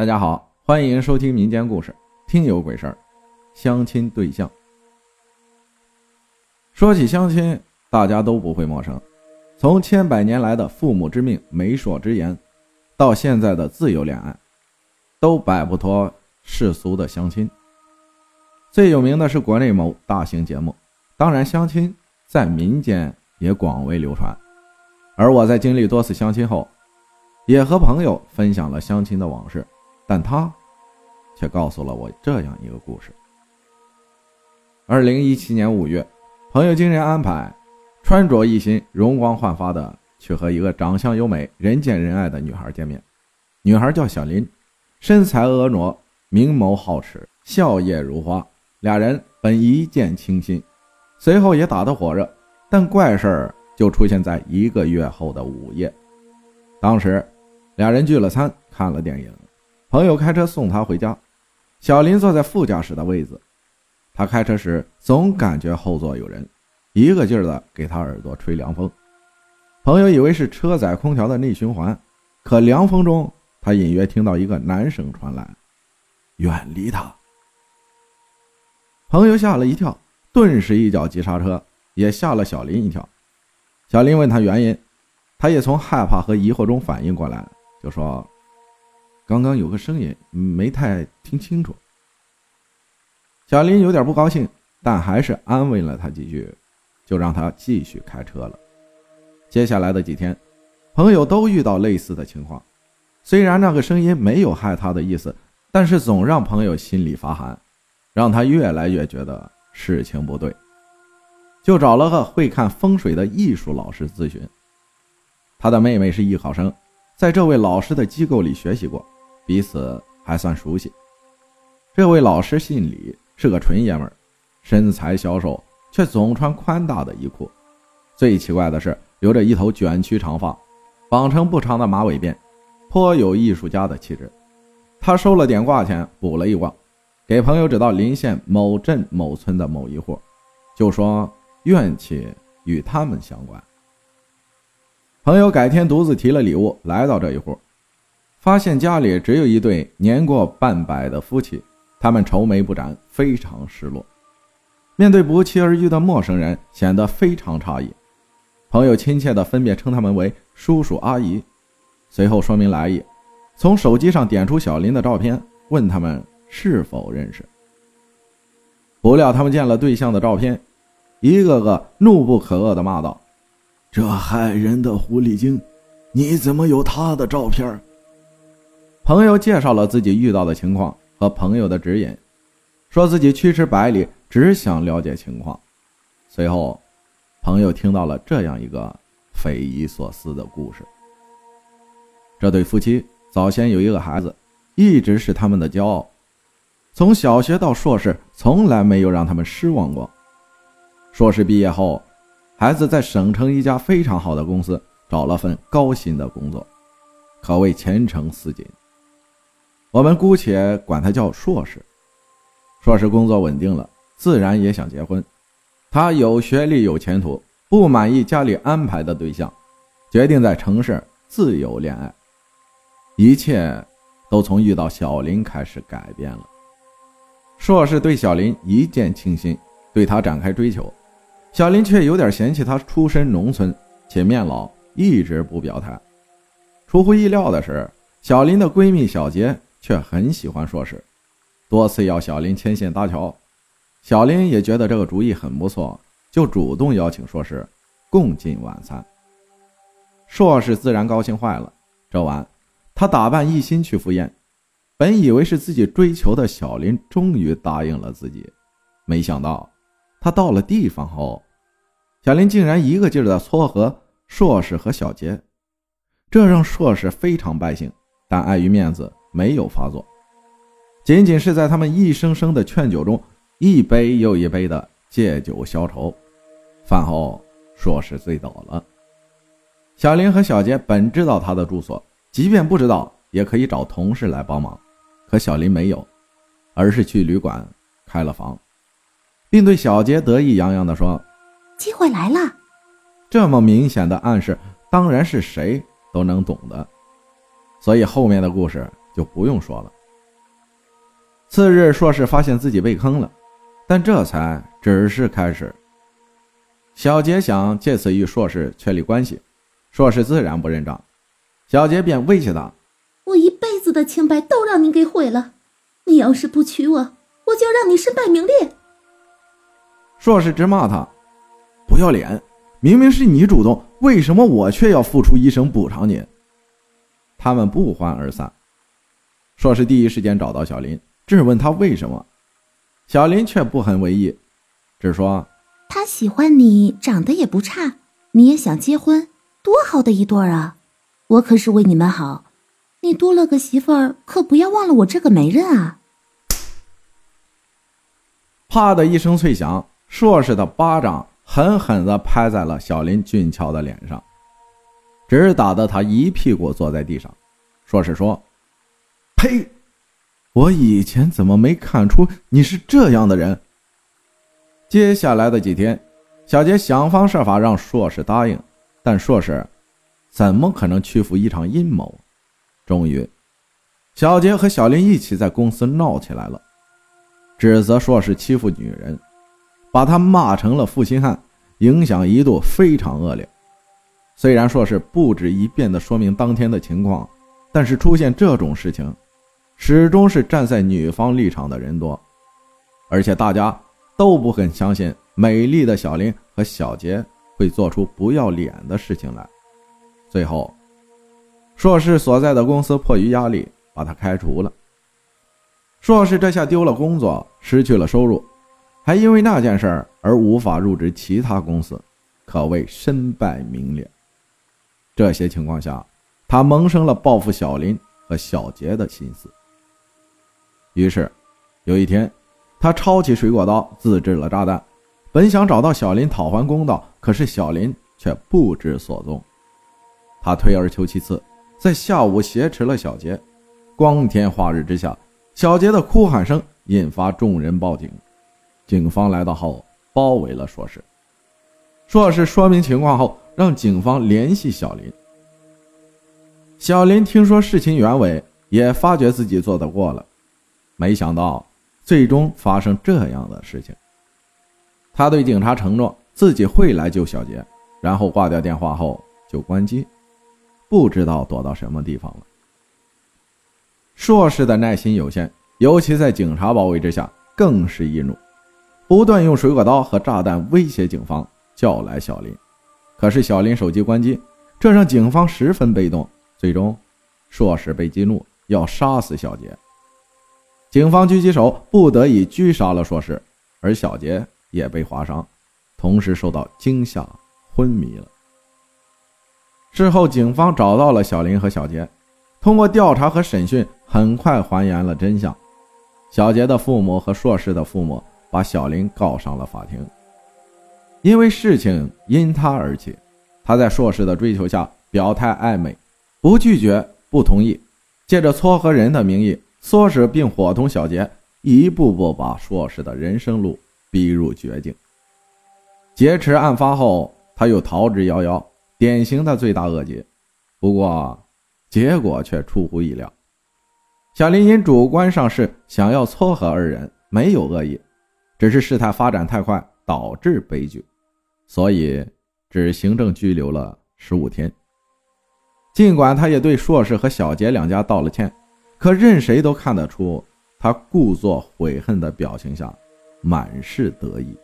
大家好，欢迎收听民间故事《听有鬼事儿》。相亲对象，说起相亲，大家都不会陌生。从千百年来的父母之命、媒妁之言，到现在的自由恋爱，都摆不脱世俗的相亲。最有名的是国内某大型节目，当然相亲在民间也广为流传。而我在经历多次相亲后，也和朋友分享了相亲的往事。但他却告诉了我这样一个故事。二零一七年五月，朋友经人安排，穿着一新、容光焕发的去和一个长相优美、人见人爱的女孩见面。女孩叫小林，身材婀娜，明眸皓齿，笑靥如花。俩人本一见倾心，随后也打得火热。但怪事儿就出现在一个月后的午夜。当时，俩人聚了餐，看了电影。朋友开车送他回家，小林坐在副驾驶的位子。他开车时总感觉后座有人，一个劲儿的给他耳朵吹凉风。朋友以为是车载空调的内循环，可凉风中他隐约听到一个男声传来：“远离他。”朋友吓了一跳，顿时一脚急刹车，也吓了小林一跳。小林问他原因，他也从害怕和疑惑中反应过来，就说。刚刚有个声音，没太听清楚。小林有点不高兴，但还是安慰了他几句，就让他继续开车了。接下来的几天，朋友都遇到类似的情况。虽然那个声音没有害他的意思，但是总让朋友心里发寒，让他越来越觉得事情不对，就找了个会看风水的艺术老师咨询。他的妹妹是艺考生，在这位老师的机构里学习过。彼此还算熟悉。这位老师姓李，是个纯爷们儿，身材消瘦，却总穿宽大的衣裤。最奇怪的是，留着一头卷曲长发，绑成不长的马尾辫，颇有艺术家的气质。他收了点卦钱，卜了一卦，给朋友指到临县某镇某村的某一户，就说怨气与他们相关。朋友改天独自提了礼物来到这一户。发现家里只有一对年过半百的夫妻，他们愁眉不展，非常失落。面对不期而遇的陌生人，显得非常诧异。朋友亲切地分别称他们为叔叔阿姨，随后说明来意，从手机上点出小林的照片，问他们是否认识。不料他们见了对象的照片，一个个怒不可遏地骂道：“这害人的狐狸精，你怎么有他的照片？”朋友介绍了自己遇到的情况和朋友的指引，说自己驱驰百里，只想了解情况。随后，朋友听到了这样一个匪夷所思的故事：这对夫妻早先有一个孩子，一直是他们的骄傲，从小学到硕士，从来没有让他们失望过。硕士毕业后，孩子在省城一家非常好的公司找了份高薪的工作，可谓前程似锦。我们姑且管他叫硕士。硕士工作稳定了，自然也想结婚。他有学历，有前途，不满意家里安排的对象，决定在城市自由恋爱。一切都从遇到小林开始改变了。硕士对小林一见倾心，对他展开追求。小林却有点嫌弃他出身农村且面老，一直不表态。出乎意料的是，小林的闺蜜小杰。却很喜欢硕士，多次要小林牵线搭桥，小林也觉得这个主意很不错，就主动邀请硕士共进晚餐。硕士自然高兴坏了。这晚，他打扮一新去赴宴，本以为是自己追求的小林终于答应了自己，没想到他到了地方后，小林竟然一个劲儿的撮合硕士和小杰，这让硕士非常败兴，但碍于面子。没有发作，仅仅是在他们一声声的劝酒中，一杯又一杯的借酒消愁。饭后，说是醉倒了。小林和小杰本知道他的住所，即便不知道，也可以找同事来帮忙。可小林没有，而是去旅馆开了房，并对小杰得意洋洋地说：“机会来了。”这么明显的暗示，当然是谁都能懂的。所以后面的故事。就不用说了。次日，硕士发现自己被坑了，但这才只是开始。小杰想借此与硕士确立关系，硕士自然不认账，小杰便威胁他：“我一辈子的清白都让你给毁了，你要是不娶我，我就让你身败名裂。”硕士直骂他：“不要脸！明明是你主动，为什么我却要付出一生补偿你？”他们不欢而散。硕士第一时间找到小林，质问他为什么。小林却不很为意，只说：“他喜欢你，长得也不差，你也想结婚，多好的一对儿啊！我可是为你们好，你多了个媳妇儿，可不要忘了我这个媒人啊！”啪的一声脆响，硕士的巴掌狠狠地拍在了小林俊俏的脸上。只打得他一屁股坐在地上。硕士说：“呸！我以前怎么没看出你是这样的人？”接下来的几天，小杰想方设法让硕士答应，但硕士怎么可能屈服一场阴谋？终于，小杰和小林一起在公司闹起来了，指责硕士欺负女人，把他骂成了负心汉，影响一度非常恶劣。虽然硕士不止一遍地说明当天的情况，但是出现这种事情，始终是站在女方立场的人多，而且大家都不肯相信美丽的小林和小杰会做出不要脸的事情来。最后，硕士所在的公司迫于压力把他开除了。硕士这下丢了工作，失去了收入，还因为那件事而无法入职其他公司，可谓身败名裂。这些情况下，他萌生了报复小林和小杰的心思。于是，有一天，他抄起水果刀自制了炸弹，本想找到小林讨还公道，可是小林却不知所踪。他退而求其次，在下午挟持了小杰。光天化日之下，小杰的哭喊声引发众人报警。警方来到后，包围了硕士。硕士说明情况后。让警方联系小林。小林听说事情原委，也发觉自己做得过了，没想到最终发生这样的事情。他对警察承诺自己会来救小杰，然后挂掉电话后就关机，不知道躲到什么地方了。硕士的耐心有限，尤其在警察包围之下，更是易怒，不断用水果刀和炸弹威胁警方，叫来小林。可是小林手机关机，这让警方十分被动。最终，硕士被激怒，要杀死小杰。警方狙击手不得已狙杀了硕士，而小杰也被划伤，同时受到惊吓，昏迷了。事后，警方找到了小林和小杰，通过调查和审讯，很快还原了真相。小杰的父母和硕士的父母把小林告上了法庭。因为事情因他而起，他在硕士的追求下表态暧昧，不拒绝，不同意，借着撮合人的名义唆使并伙同小杰，一步步把硕士的人生路逼入绝境。劫持案发后，他又逃之夭夭，典型的罪大恶极。不过，结果却出乎意料，小林因主观上是想要撮合二人，没有恶意，只是事态发展太快，导致悲剧。所以，只行政拘留了十五天。尽管他也对硕士和小杰两家道了歉，可任谁都看得出，他故作悔恨的表情下，满是得意。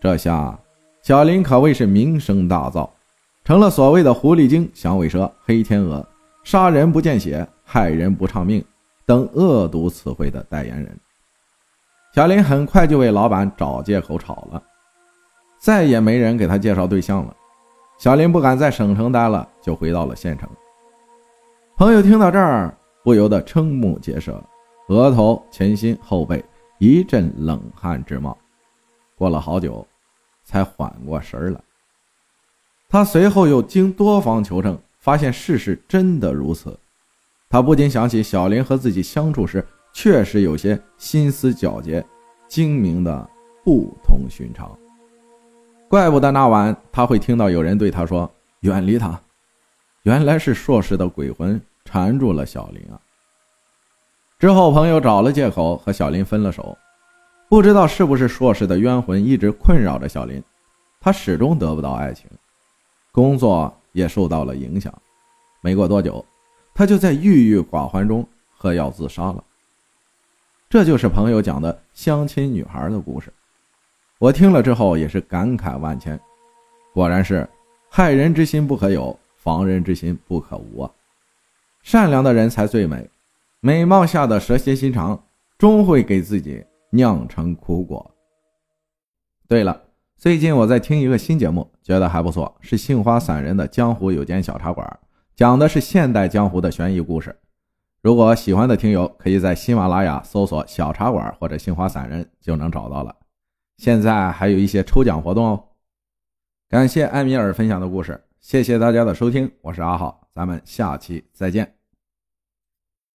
这下，小林可谓是名声大噪，成了所谓的“狐狸精”“响尾蛇”“黑天鹅”“杀人不见血”“害人不偿命”等恶毒词汇的代言人。小林很快就为老板找借口炒了。再也没人给他介绍对象了，小林不敢在省城待了，就回到了县城。朋友听到这儿，不由得瞠目结舌，额头、前心、后背一阵冷汗直冒。过了好久，才缓过神来。他随后又经多方求证，发现事实真的如此。他不禁想起小林和自己相处时，确实有些心思皎洁、精明的不同寻常。怪不得那晚他会听到有人对他说：“远离他。”原来是硕士的鬼魂缠住了小林啊！之后，朋友找了借口和小林分了手。不知道是不是硕士的冤魂一直困扰着小林，他始终得不到爱情，工作也受到了影响。没过多久，他就在郁郁寡欢中喝药自杀了。这就是朋友讲的相亲女孩的故事。我听了之后也是感慨万千。果然是，害人之心不可有，防人之心不可无啊！善良的人才最美，美貌下的蛇蝎心肠，终会给自己酿成苦果。对了，最近我在听一个新节目，觉得还不错，是杏花散人的《江湖有间小茶馆》，讲的是现代江湖的悬疑故事。如果喜欢的听友，可以在喜马拉雅搜索“小茶馆”或者“杏花散人”就能找到了。现在还有一些抽奖活动哦。感谢艾米尔分享的故事，谢谢大家的收听，我是阿浩，咱们下期再见。